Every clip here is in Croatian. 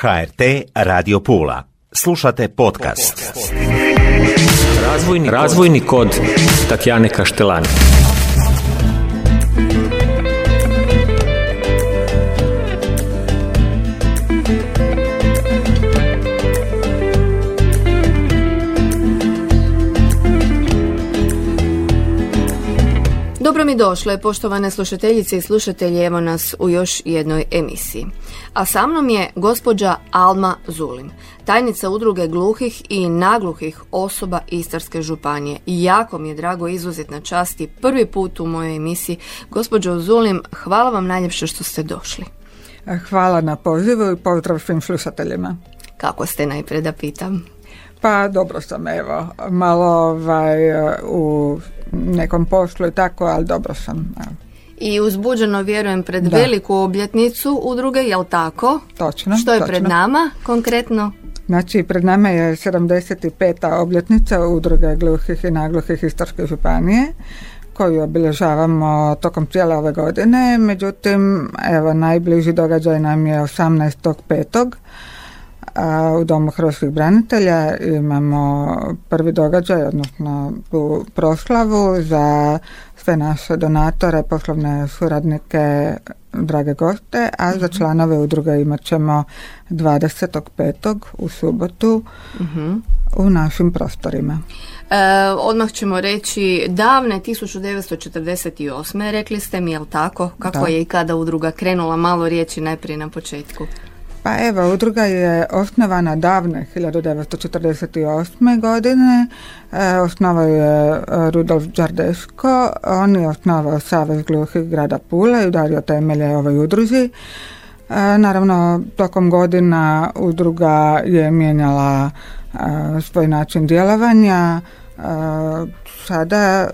HRT Radio Pula. Slušate podcast. Razvojni, Razvojni kod Tatjane Kaštelani. Dobro mi došle, poštovane slušateljice i slušatelji, evo nas u još jednoj emisiji. A sa mnom je gospođa Alma Zulim, tajnica udruge gluhih i nagluhih osoba Istarske županije. I jako mi je drago izuzetna čast i prvi put u mojoj emisiji. Gospođo Zulim, hvala vam najljepše što ste došli. Hvala na pozivu i pozdrav svim slušateljima. Kako ste najpred da pitam? Pa dobro sam, evo, malo ovaj, u nekom poslu i tako, ali dobro sam. Evo. I uzbuđeno vjerujem pred veliku obljetnicu udruge, jel tako? Točno. Što je točno. pred nama konkretno? Znači, pred nama je 75. obljetnica udruge gluhih i nagluhih Istarske županije koju obilježavamo tokom cijele ove godine. Međutim, evo, najbliži događaj nam je 18.5. A u Domu hrvatskih branitelja imamo prvi događaj, odnosno tu proslavu za sve naše donatore, poslovne suradnike, drage goste, a za članove udruge imat ćemo 25. u subotu u našim prostorima. E, odmah ćemo reći davne 1948. rekli ste mi, jel tako? Kako Da. je i kada udruga krenula? Malo riječi najprije na početku. Pa evo, udruga je osnovana davne 1948. godine. E, osnovao je e, Rudolf Đardeško. On je osnovao Savez gluhih grada Pula i udario temelje ovoj udruzi. E, naravno, tokom godina udruga je mijenjala e, svoj način djelovanja. Sada e,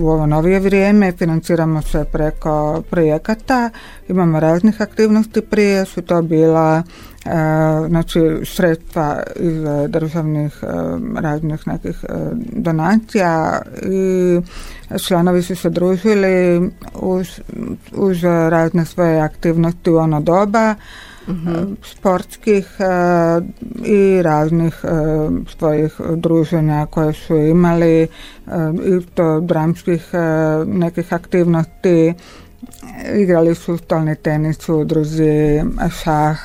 u ovo novije vrijeme financiramo se preko projekata, imamo raznih aktivnosti. Prije, su to bila e, znači sredstva iz državnih e, raznih nekih donacija i članovi su se družili uz, uz razne svoje aktivnosti u ono doba e, sportskih e, i raznih e, svojih druženja koje su imali e, i to dramskih nekih aktivnosti. Igrali su stolni tenis u udruzi šah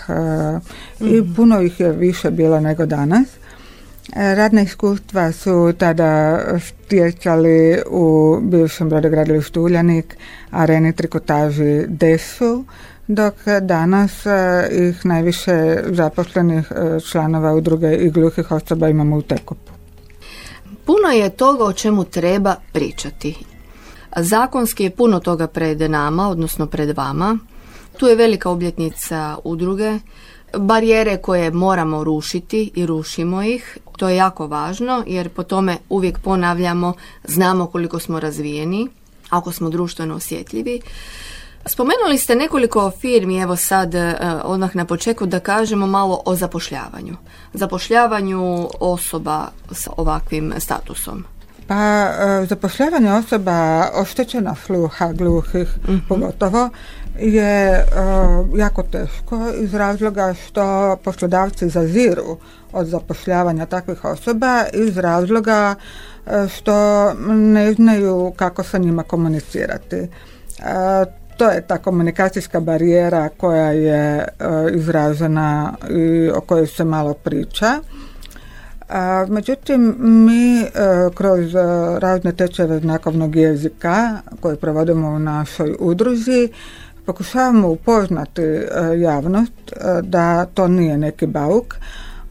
i puno ih je više bilo nego danas. Radna iskustva su tada stjecali u bivšem brodogradilištu Uljanik, areni trikotaži Desu, dok danas e, ih najviše zaposlenih e, članova udruge i gluhih osoba imamo u Tekopu. Puno je toga o čemu treba pričati. Zakonski je puno toga pred nama, odnosno pred vama. Tu je velika obljetnica udruge, barijere koje moramo rušiti i rušimo ih. To je jako važno jer po tome uvijek ponavljamo, znamo koliko smo razvijeni, ako smo društveno osjetljivi. Spomenuli ste nekoliko firmi, evo sad e, odmah na početku da kažemo malo o zapošljavanju. Zapošljavanju osoba s ovakvim statusom. Pa e, zapošljavanje osoba oštećena sluha, gluhih pogotovo je e, jako teško iz razloga što poslodavci zaziru od zapošljavanja takvih osoba iz razloga što ne znaju kako sa njima komunicirati. To je ta komunikacijska barijera koja je e, izražena i o kojoj se malo priča. A, međutim, mi e, kroz e, razne tečajeve znakovnog jezika koje provodimo u našoj udruzi pokušavamo upoznati e, javnost e, da to nije neki bauk,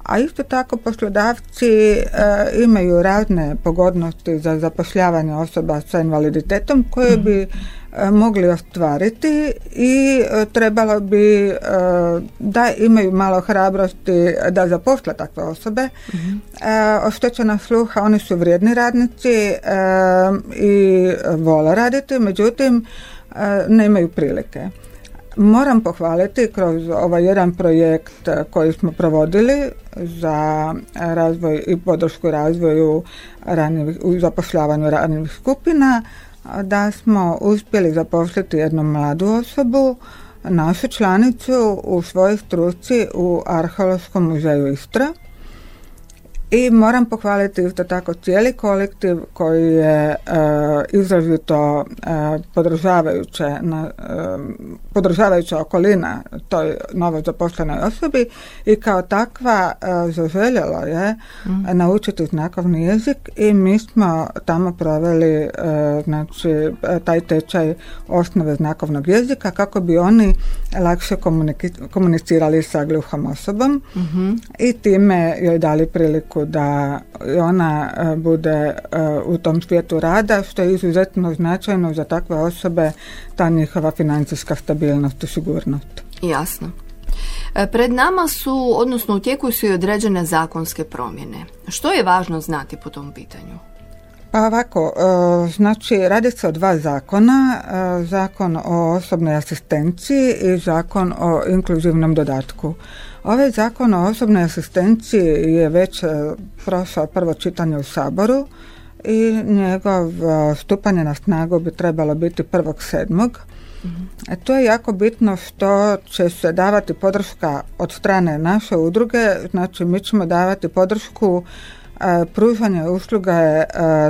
a isto tako poslodavci e, imaju razne pogodnosti za zapošljavanje osoba sa invaliditetom koje bi e, mogli ostvariti i e, trebalo bi e, da imaju malo hrabrosti da zaposle takve osobe. E, oštećena sluha, oni su vrijedni radnici e, i vole raditi, međutim e, nemaju prilike. Moram pohvaliti kroz ovaj jedan projekt e, koji smo provodili za razvoj i podršku razvoju ranjivih, u zapošljavanju ranjivih skupina, da smo uspjeli zaposliti jednu mladu osobu našu članicu u svojoj struci u Arheološkom muzeju Istra i moram pohvaliti isto tako cijeli kolektiv koji je e, izrazito e, podržavajuće na, e, podržavajuća okolina toj novo zaposlenoj osobi i kao takva e, zaželjelo je mm. naučiti znakovni jezik i mi smo tamo proveli znači taj tečaj osnove znakovnog jezika kako bi oni lakše komunicirali sa gluhom osobom mm i time joj dali priliku da ona e, bude e, u tom svijetu rada, što je izuzetno značajno za takve osobe, ta njihova financijska stabilnost i sigurnost. Jasno. E, pred nama su, odnosno u tijeku su i određene zakonske promjene. Što je važno znati po tom pitanju? Pa ovako, znači radi se o dva zakona, zakon o osobnoj asistenciji i zakon o inkluzivnom dodatku. Ovaj zakon o osobnoj asistenciji je već e, prošao prvo čitanje u Saboru i njegov e, stupanje na snagu bi trebalo biti prvog sedmog. mm E, to je jako bitno što će se davati podrška od strane naše udruge, znači mi ćemo davati podršku e, pružanja usluga e,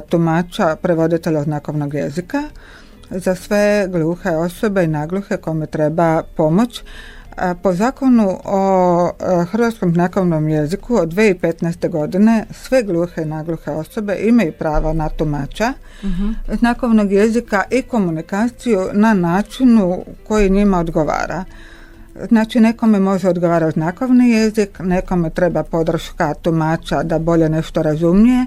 tumača prevoditelja znakovnog jezika za sve gluhe osobe i nagluhe kome treba pomoć po zakonu o hrvatskom znakovnom jeziku od 2015. godine sve gluhe i nagluhe osobe imaju pravo na tumača uh znakovnog jezika i komunikaciju na načinu koji njima odgovara. Znači nekome može odgovarati znakovni jezik, nekome treba podrška tumača da bolje nešto razumije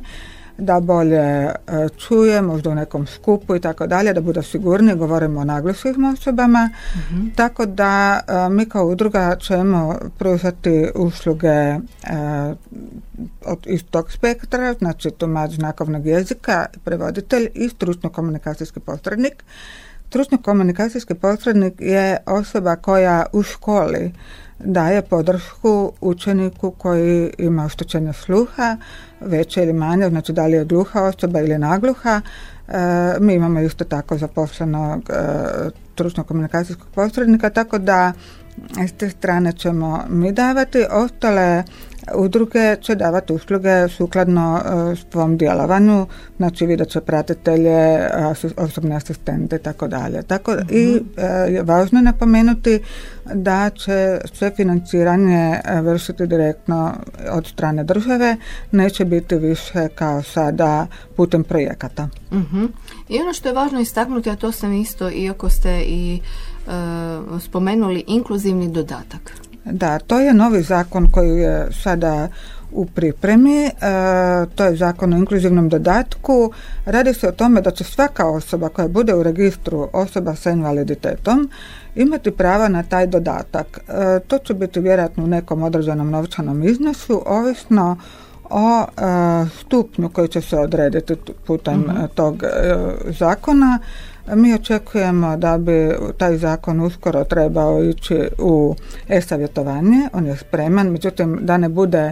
da bolje e, čuje, možda u nekom skupu i tako dalje, da bude sigurniji, govorimo o naglaskim osobama, mhm. tako da e, mi kao udruga ćemo pružati usluge e, od istog spektra, znači tumač znakovnog jezika, prevoditelj i stručno komunikacijski posrednik. Stručno komunikacijski posrednik je osoba koja u školi daje podršku učeniku koji ima oštećenje sluha, veće ili manje, znači da li je gluha osoba ili nagluha. E, mi imamo isto tako zaposlenog e, komunikacijskog posrednika, tako da s te strane ćemo mi davati. Ostale udruge će davati usluge sukladno e, svom djelovanju, znači vidjet će pratitelje, osobne asistente i tako dalje. Tako i mhm. e, važno je napomenuti da će sve financiranje e, vršiti direktno od strane države, neće biti više kao sada putem projekata. uh I ono što je važno istaknuti, a to sam isto, iako ste i spomenuli inkluzivni dodatak. Da, to je novi zakon koji je sada u pripremi, e, to je zakon o inkluzivnom dodatku. Radi se o tome da će svaka osoba koja bude u registru osoba sa invaliditetom imati prava na taj dodatak. E, to će biti vjerojatno u nekom određenom novčanom iznosu, ovisno o e, stupnju koji će se odrediti putem mhm. tog zakona. Mi očekujemo da bi taj zakon uskoro trebao ići u e-savjetovanje, on je spreman, međutim da ne bude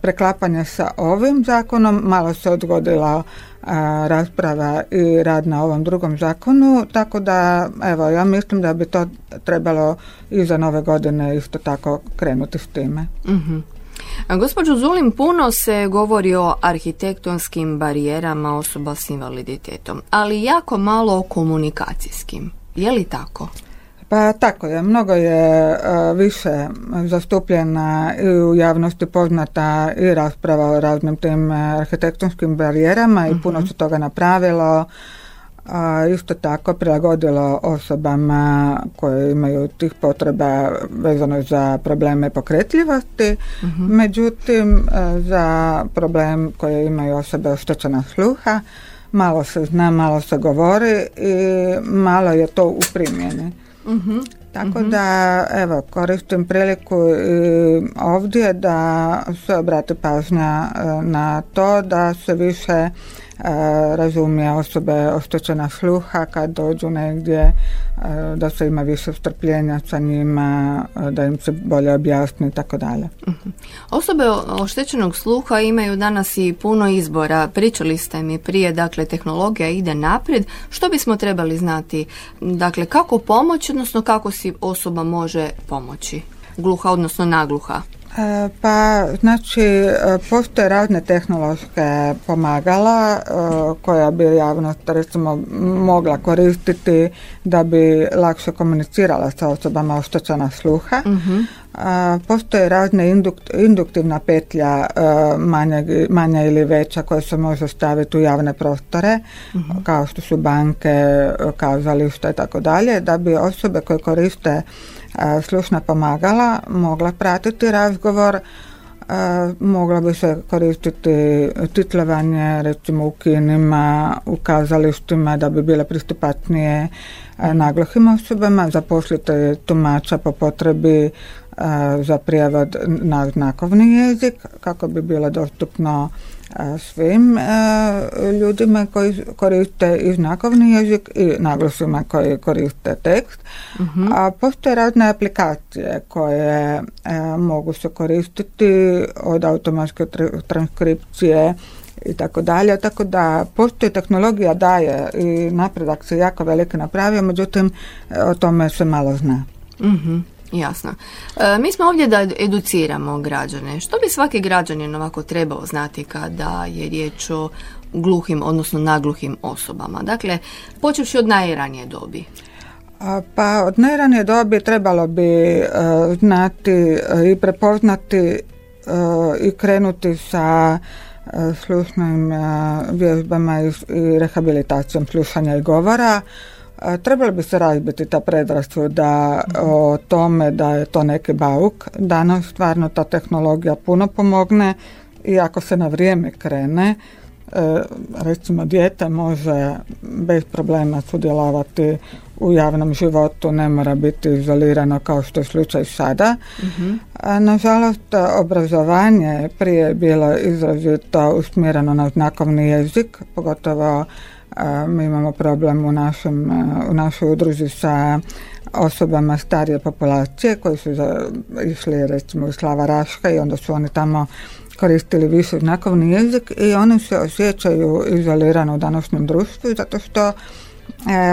preklapanja sa ovim zakonom, malo se odgodila rasprava i rad na ovom drugom zakonu, tako da evo ja mislim da bi to trebalo i za nove godine isto tako krenuti s time. mm Gospođo Zulim, puno se govori o arhitektonskim barijerama osoba s invaliditetom, ali jako malo o komunikacijskim. Je li tako? Pa tako je, mnogo je e, više zastupljena i u javnosti poznata i rasprava o raznim tim e, arhitektonskim barijerama i puno mhm. se toga napravilo a isto tako prilagodilo osobama koje imaju tih potreba vezano za probleme pokretljivosti. Mhm. Međutim, e, za problem koje imaju osobe oštećena sluha, malo se zna, malo se govori i malo je to u primjeni. uh Tako mhm. da, evo, koristim priliku i ovdje da se obrati pažnja na to da se više razumije osobe oštećena sluha kad dođu negdje da se ima više strpljenja sa njima, da im se bolje objasni i tako dalje. Mhm. Osobe oštećenog sluha imaju danas i puno izbora. Pričali ste mi prije, dakle, tehnologija ide naprijed. Što bismo trebali znati? Dakle, kako pomoći, odnosno kako si osoba može pomoći? Gluha, odnosno nagluha. E, pa, znači, e, postoje razne tehnološke pomagala e, koja bi javnost recimo mogla koristiti da bi lakše komunicirala sa osobama oštećena sluha. uh Postoje razne induktivna petlja manja, ili veća koja se može staviti u javne prostore uh kao što su banke, kazališta i tako dalje da bi osobe koje koriste slušna pomagala mogla pratiti razgovor mogla bi se koristiti titlovanje recimo u kinima, u kazalištima da bi bile pristupačnije naglohim osobama, zaposliti tumača po potrebi za prijevod na znakovni jezik kako bi bilo dostupno svim ljudima koji koriste i znakovni jezik i naglasima koji koriste tekst. Mhm. A postoje razne aplikacije koje mogu se koristiti od automatske transkripcije i tako dalje, tako da postoji tehnologija daje i napredak se jako veliki napravio, međutim o tome se malo zna. Mhm. Jasno. E, mi smo ovdje da educiramo građane. Što bi svaki građanin ovako trebao znati kada je riječ o gluhim, odnosno nagluhim osobama? Dakle, počevši od najranije dobi. Pa od najranije dobi trebalo bi e, znati e, i prepoznati i krenuti sa slušnim vježbama i rehabilitacijom slušanja i govora Trebali bi se razbiti ta predrasuda o tome da je to neki bauk. Danas stvarno ta tehnologija puno pomogne i ako se na vrijeme krene, e, recimo dijete može bez problema sudjelovati u javnom životu, ne mora biti izolirano kao što je slučaj sada. uh nažalost, obrazovanje prije je bilo izrazito usmjereno na znakovni jezik, pogotovo mi imamo problem u, našem, u našoj udruzi sa osobama starije populacije koji su išli recimo u Slava Raška i onda su oni tamo koristili više znakovni jezik i oni se osjećaju izolirano u današnjem društvu zato što e,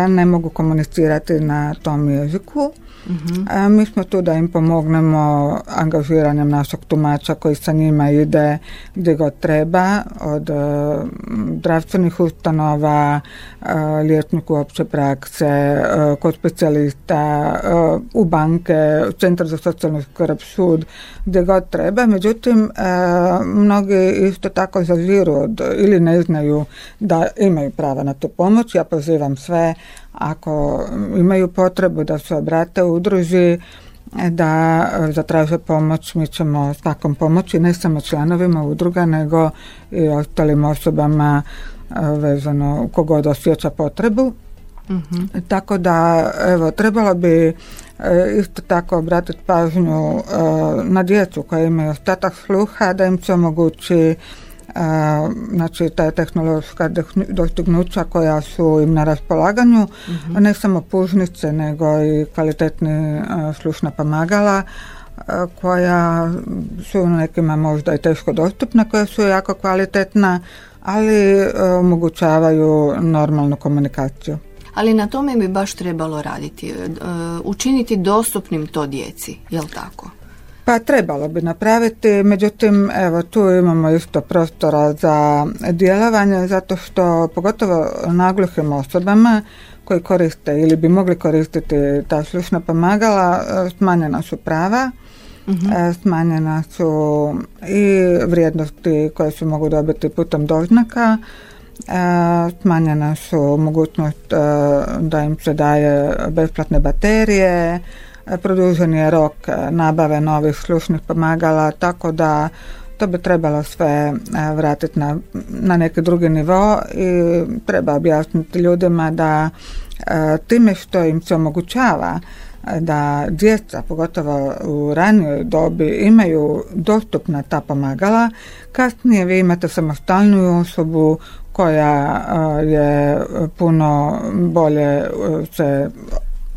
ne mogu komunicirati na tom jeziku uh Mi smo tu da im pomognemo angažiranjem našeg tumača koji sa njima ide gdje god treba, od e, zdravstvenih ustanova, uh, liječniku opće prakse, kod specijalista, u banke, centar za socijalnu skrb, sud, gdje god treba. Međutim, mnogi isto tako zaziru od, ili ne znaju da imaju prava na tu pomoć. Ja pozivam sve ako imaju potrebu da se obrate udruži da zatraže pomoć, mi ćemo svakom pomoći, ne samo članovima udruga, nego i ostalim osobama vezano kogod osjeća potrebu. uh Tako da, evo, trebalo bi e, isto tako obratiti pažnju e, na djecu koja imaju ostatak sluha, da im se omogući znači ta tehnološka dostignuća koja su im na raspolaganju, mhm. ne samo pužnice nego i kvalitetni slušna pomagala koja su nekima možda i teško dostupna, koja su jako kvalitetna, ali omogućavaju normalnu komunikaciju. Ali na tome bi baš trebalo raditi, e, učiniti dostupnim to djeci, jel tako? Pa trebalo bi napraviti, međutim evo tu imamo isto prostora za djelovanje zato što pogotovo nagluhim osobama koji koriste ili bi mogli koristiti ta slušna pomagala smanjena su prava, e, smanjena su i vrijednosti koje se mogu dobiti putem doznaka, e, smanjena su mogućnost e, da im se daje besplatne baterije, produžen je rok e, nabave novih slušnih pomagala, tako da to bi trebalo sve e, vratiti na, na neki drugi nivo i treba objasniti ljudima da e, time što im se omogućava da djeca, pogotovo u ranijoj dobi, imaju dostupna ta pomagala. Kasnije vi imate samostalnu osobu koja je puno bolje se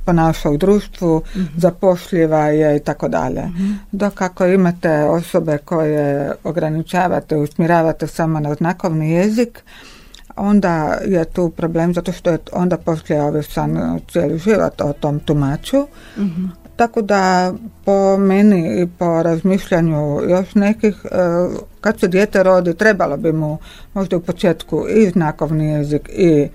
ponaša u društvu, mm zapošljiva je i tako dalje. Mhm. Dok ako imate osobe koje ograničavate, usmjeravate samo na znakovni jezik, onda je tu problem zato što je onda poslije ovisan cijeli život o tom tumaču. Mhm. Tako da po meni i po razmišljanju još nekih, e, kad se dijete rodi, trebalo bi mu možda u početku i znakovni jezik i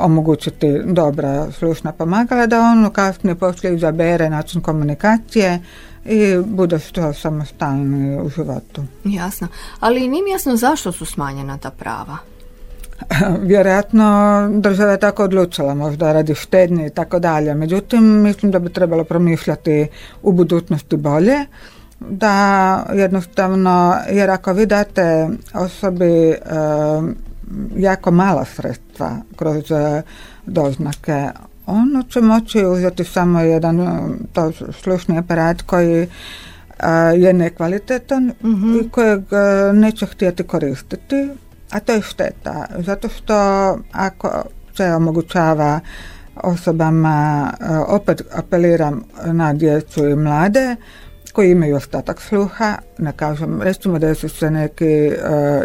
omogućiti dobra slušna pomagala, da on kasnije poslije izabere način komunikacije i bude što samostalni u životu. Jasno. Ali nije jasno zašto su smanjena ta prava? Vjerojatno država je tako odlučila, možda radi štednje i tako dalje. Međutim, mislim da bi trebalo promišljati u budućnosti bolje, da jednostavno, jer ako vi date osobi e, jako mala sredstva kroz e, doznake, ono će moći uzeti samo jedan e, to slušni aparat koji je nekvalitetan mm i kojeg neće htjeti koristiti a to je šteta, zato što ako se omogućava osobama, e, opet apeliram na djecu i mlade, koji imaju ostatak sluha, ne kažem, recimo da su se neki e,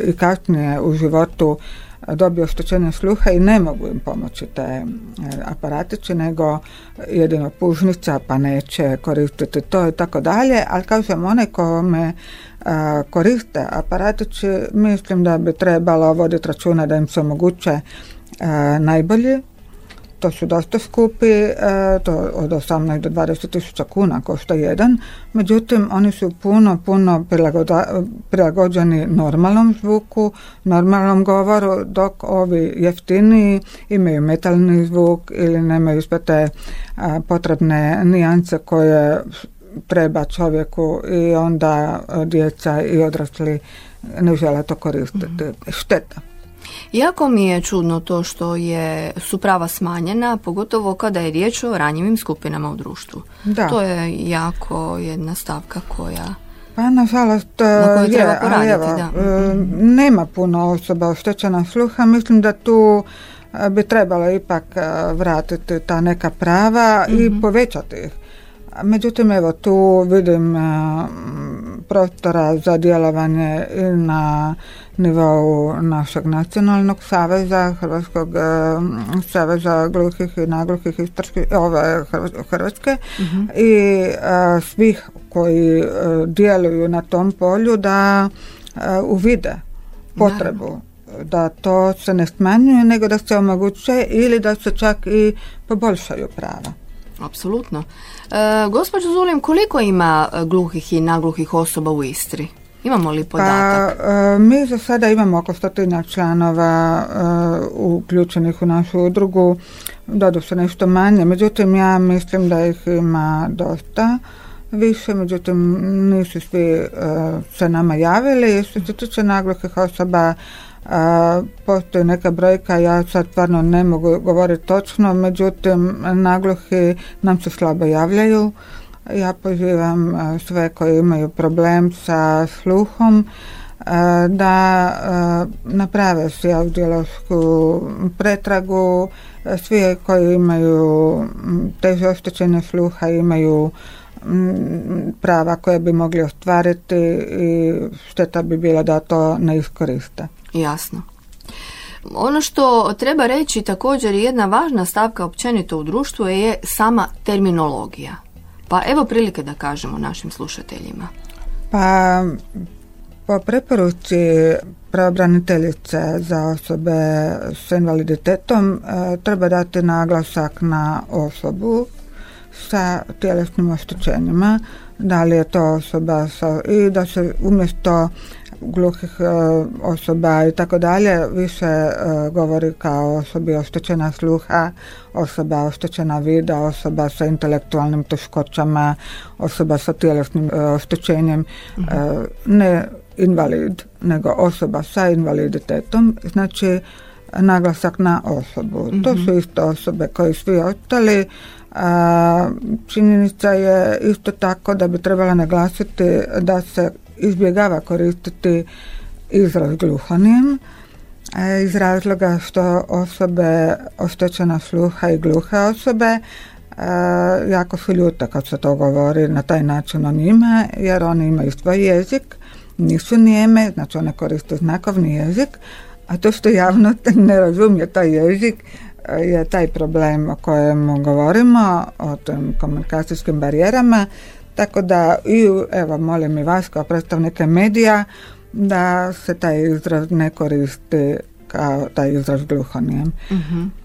i kasnije u životu dobio oštećenje sluha i ne mogu im pomoći te e, aparatiće, nego jedino pužnica pa neće koristiti to i tako dalje, ali kažem, onaj kome koriste aparatići, mislim da bi trebalo voditi računa da im se omoguće najbolji to su dosta skupi, to od 18 do 20 tisuća kuna košta jedan, međutim oni su puno, puno prilagođeni normalnom zvuku, normalnom govoru, dok ovi jeftiniji imaju metalni zvuk ili nemaju sve te potrebne nijance koje treba čovjeku i onda djeca i odrasli ne žele to koristiti. mm Šteta. Jako mi je čudno to što je, su prava smanjena, pogotovo kada je riječ o ranjivim skupinama u društvu. Da. To je jako jedna stavka koja... Pa nažalost, na je, treba poraditi, da. E, nema puno osoba oštećena sluha, mislim da tu e, bi trebalo ipak vratiti ta neka prava i mhm. povećati ih. Međutim, evo tu vidim prostora za djelovanje i na nivou našeg nacionalnog saveza, Hrvatskog saveza gluhih i nagluhih istarskih, ove Hrvatske mhm. i svih koji djeluju na tom polju da uvide potrebu da to se ne smanjuje nego da se omoguće ili da se čak i poboljšaju prava. Apsolutno. E, gospođo Zulim, koliko ima e, gluhih i nagluhih osoba u Istri? Imamo li podatak? Pa, e, mi za sada imamo oko stotina članova e, uključenih u našu udrugu, dodu se nešto manje, međutim ja mislim da ih ima dosta više, međutim nisu svi se nama javili. Što se tiče nagluhih osoba, postoji neka brojka, ja sad stvarno ne mogu govoriti točno, međutim nagluhi nam se slabo javljaju. Ja pozivam sve koji imaju problem sa sluhom da naprave si audiološku pretragu, svi koji imaju teže oštećenje sluha imaju prava koje bi mogli ostvariti i šteta bi bila da to ne iskoriste. Jasno. Ono što treba reći također jedna važna stavka općenito u društvu je sama terminologija. Pa evo prilike da kažemo našim slušateljima. Pa po preporuci pravobraniteljice za osobe s invaliditetom e, treba dati naglasak na osobu sa tjelesnim oštećenjima, da li je to osoba sa, i da se umjesto gluhih e, osoba i tako dalje više e, govori kao osobi oštećena sluha, osoba oštećena vida, osoba sa intelektualnim teškoćama, osoba sa tjelesnim e, oštećenjem, ne invalid, nego osoba sa invaliditetom. Znači, naglasak na osobu. To su isto osobe koje svi ostali. A, činjenica je isto tako da bi trebala naglasiti da se izbjegava koristiti izraz gluhonijem e, iz razloga što osobe oštećena sluha i gluhe osobe e, jako su ljute kad se to govori na taj način o njima jer oni imaju svoj jezik nisu nijeme, znači one koriste znakovni jezik a to što javnost ne razumije taj jezik e, je taj problem o kojem govorimo, o tim komunikacijskim barijerama, tako da i evo molim i vas kao predstavnike medija da se taj izraz ne koristi kao taj izraz gluhonijem. Mhm.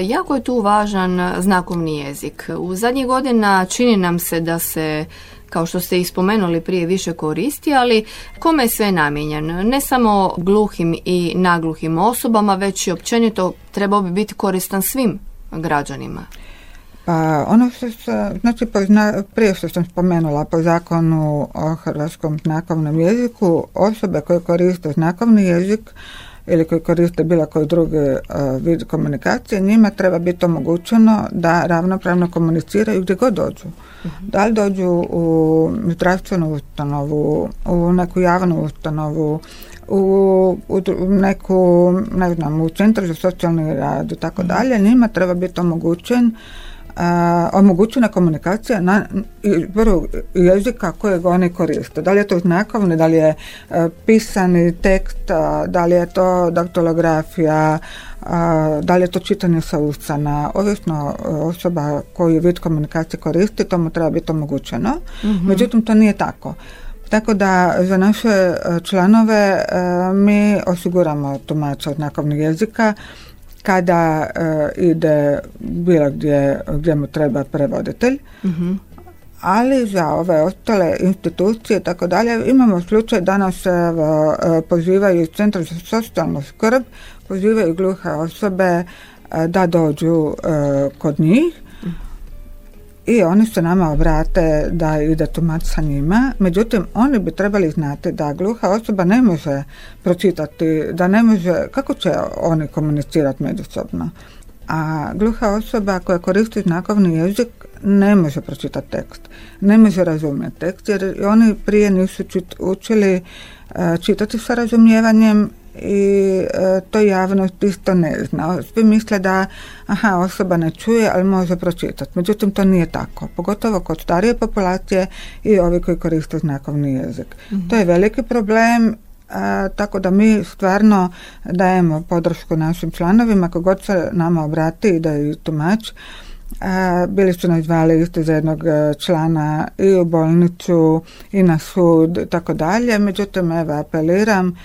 Jako je tu važan znakovni jezik. U zadnjih godina čini nam se da se kao što ste i spomenuli prije više koristi, ali kome je sve namijenjen? Ne samo gluhim i nagluhim osobama, već i općenito trebao bi biti koristan svim građanima. Pa ono što se, znači prije što sam spomenula po zakonu o hrvatskom znakovnom jeziku, osobe koje koriste znakovni jezik ili koji koriste bilo koji drugi vid komunikacije, njima treba biti omogućeno da ravnopravno komuniciraju gdje god dođu. Mhm. Da li dođu u zdravstvenu ustanovu, u neku javnu ustanovu, u, u neku, ne znam, u centru za socijalni rad i tako mhm. dalje, njima treba biti omogućen omogućena komunikacija na prvo jezika kojeg oni koriste. Da li je to znakovni, da li je e, pisani tekst, da li je to daktolografija, da li je to čitanje sa uscana, ovisno e, osoba koju vid komunikacije koristi, to mu treba biti omogućeno. Mhm. Međutim, to nije tako. Tako da za naše e, članove mi osiguramo tumača znakovnog jezika kada uh, ide bilo gdje, gdje mu treba prevoditelj. mm Ali za ove ostale institucije i tako dalje imamo slučaj da nas e, pozivaju iz Centra za socijalnu skrb, pozivaju gluhe osobe e, da dođu kod njih i oni se nama obrate da ide tumač sa njima, međutim oni bi trebali znati da gluha osoba ne može pročitati, da ne može, kako će oni komunicirati međusobno? A gluha osoba koja koristi znakovni jezik ne može pročitati tekst, ne može razumjeti tekst jer oni prije nisu učili e, čitati sa razumijevanjem i e, to javnost isto ne zna. Svi misle da aha, osoba ne čuje, ali može pročitati. Međutim, to nije tako. Pogotovo kod starije populacije i ovi koji koriste znakovni jezik. Mhm. To je veliki problem tako da mi stvarno dajemo podršku našim članovima, god se nama obrati i da je tumač. A, bili su nas zvali isto za jednog e, člana i u bolnicu i na sud i tako dalje. Međutim, evo, apeliram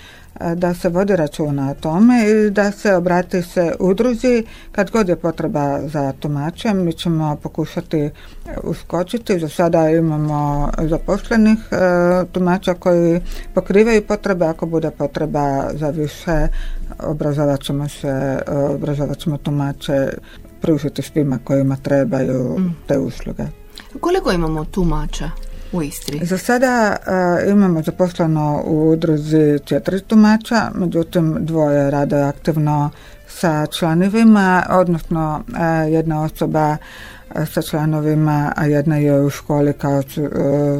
da se vodi računa o tome i da se obrati se udruzi kad god je potreba za tumačem. Mi ćemo pokušati uskočiti. Za sada imamo zaposlenih e, tumača koji pokrivaju potrebe. Ako bude potreba za više, obrazovat ćemo se, e, obrazovat ćemo tumače pružiti svima kojima trebaju mm. te usluge. Koliko imamo tumača? U Istri? Za sada imamo zaposleno u udruzi četiri tumača, međutim dvoje rade aktivno sa članovima, odnosno jedna osoba sa članovima, a jedna je u školi kao e,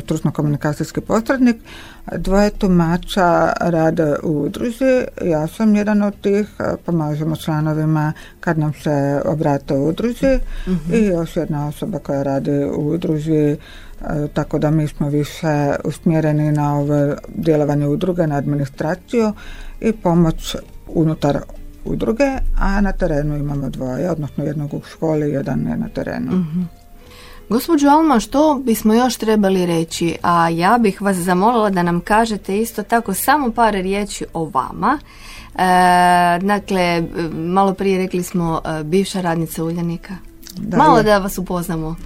stručno-komunikacijski posrednik. Dvoje tumača rade u udruzi, ja sam jedan od tih, pomažemo članovima kad nam se obrate u udruzi mhm. i još jedna osoba koja radi u udruzi E, tako da mi smo više usmjereni na ove djelovanje udruge, na administraciju i pomoć unutar udruge, a na terenu imamo dvoje, odnosno jednog u školi i jedan je na terenu. mm Gospođo Alma, što bismo još trebali reći? A ja bih vas zamolila da nam kažete isto tako samo par riječi o vama. E, dakle, malo prije rekli smo e, bivša radnica Uljanika. Malo da vas upoznamo.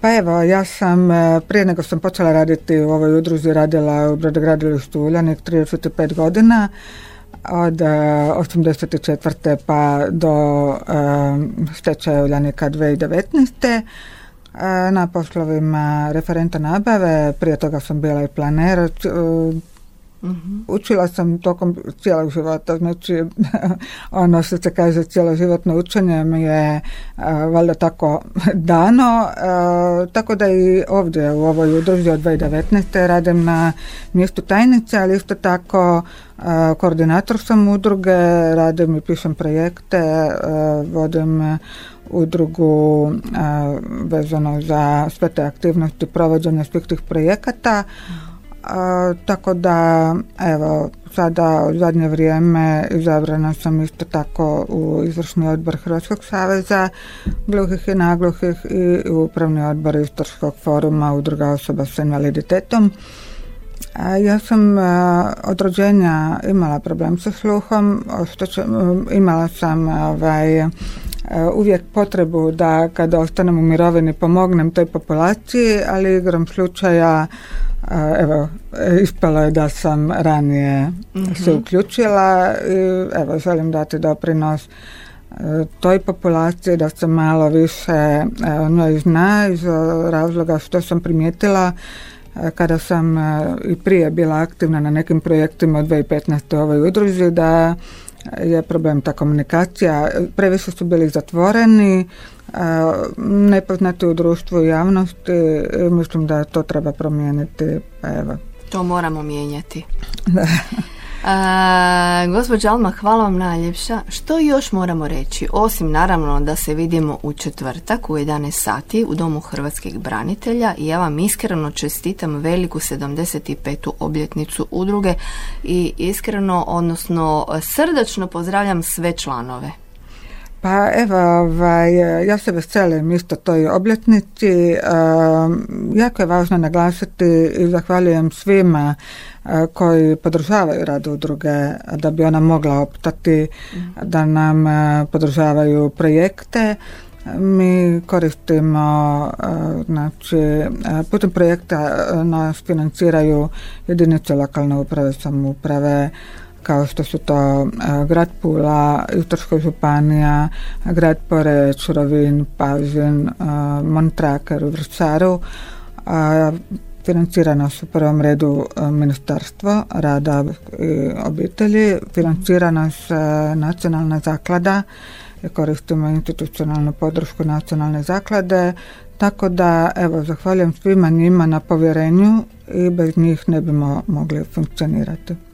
Pa evo, ja sam e, prije nego sam počela raditi u ovoj udruzi radila u brodogradilištu Uljanik 35 godina od 84. E, pa do e, stečaja Uljanika 2019. Na poslovima referenta nabave, prije toga sam bila i planer Učila sam tokom cijelog života, znači ono što se kaže cjeloživotno učenje mi je valjda tako dano, tako da i ovdje u ovoj udruzi od 2019. radim na mjestu tajnice, ali isto tako koordinator sam udruge, radim i pišem projekte, vodim udrugu vezano za sve te aktivnosti provođenja svih tih projekata tako da evo sada u zadnje vrijeme izabrana sam isto tako u izvršni odbor Hrvatskog saveza gluhih i nagluhih i u upravni odbor Istorskog foruma udruga osoba s invaliditetom. Ja sam od rođenja imala problem sa sluhom, što imala sam ovaj, uvijek potrebu da kada ostanem u mirovini pomognem toj populaciji, ali igrom slučaja evo, ispalo je da sam ranije se mhm. uključila i evo, želim dati doprinos e, toj populaciji da se malo više o njoj zna iz razloga što sam primijetila e, kada sam e, i prije bila aktivna na nekim projektima od 2015. u ovoj udruzi da je problem ta komunikacija. Previše su bili zatvoreni, nepoznati u društvu i javnosti. Mislim da to treba promijeniti. Evo. To moramo mijenjati. Da. gospođa Alma, hvala vam najljepša. Što još moramo reći? Osim naravno da se vidimo u četvrtak u 11 sati u Domu Hrvatskih branitelja i ja vam iskreno čestitam veliku 75. obljetnicu udruge i iskreno, odnosno srdačno pozdravljam sve članove. Pa evo, ovaj, ja se veselim isto toj obljetnici. jako je važno naglasiti i zahvaljujem svima koji podržavaju rad udruge da bi ona mogla optati, da nam podržavaju projekte. Mi koristimo, znači, putem projekta nas financiraju jedinice lokalne uprave, samouprave, kao što su to grad Pula, Istarska županija, grad Poreć, Rovin, Pavžin, e, Montraker u Vrsaru. Financirano su u prvom redu Ministarstvo rada i obitelji, financirana se nacionalna zaklada, koristimo institucionalnu podršku nacionalne zaklade, tako da evo zahvaljujem svima njima na povjerenju i bez njih ne bimo mogli funkcionirati.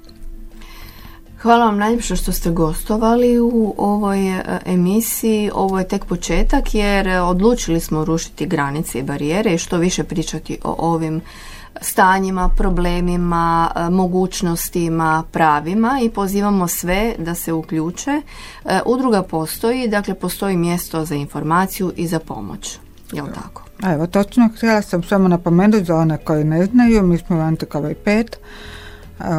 Hvala vam najljepše što ste gostovali u ovoj e, emisiji. Ovo je tek početak jer odlučili smo rušiti granice i barijere i što više pričati o ovim stanjima, problemima, e, mogućnostima, pravima i pozivamo sve da se uključe. E, udruga postoji, dakle postoji mjesto za informaciju i za pomoć. Jel tako? Evo, točno, htjela sam samo napomenuti za one koji ne znaju, mi smo u Antikovoj 5,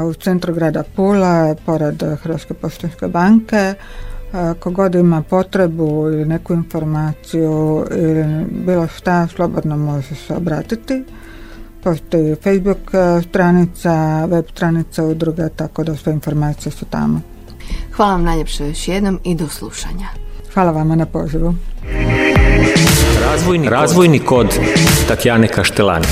u centru grada Pula, pored Hrvatske poštanske banke. Kogod ima potrebu ili neku informaciju ili bilo šta, slobodno može se obratiti. Postoji Facebook stranica, web stranica udruga, tako da sve informacije su tamo. Hvala vam najljepše još jednom i do slušanja. Hvala vama na pozivu. Razvojni, Razvojni kod Tatjane Kaštelani.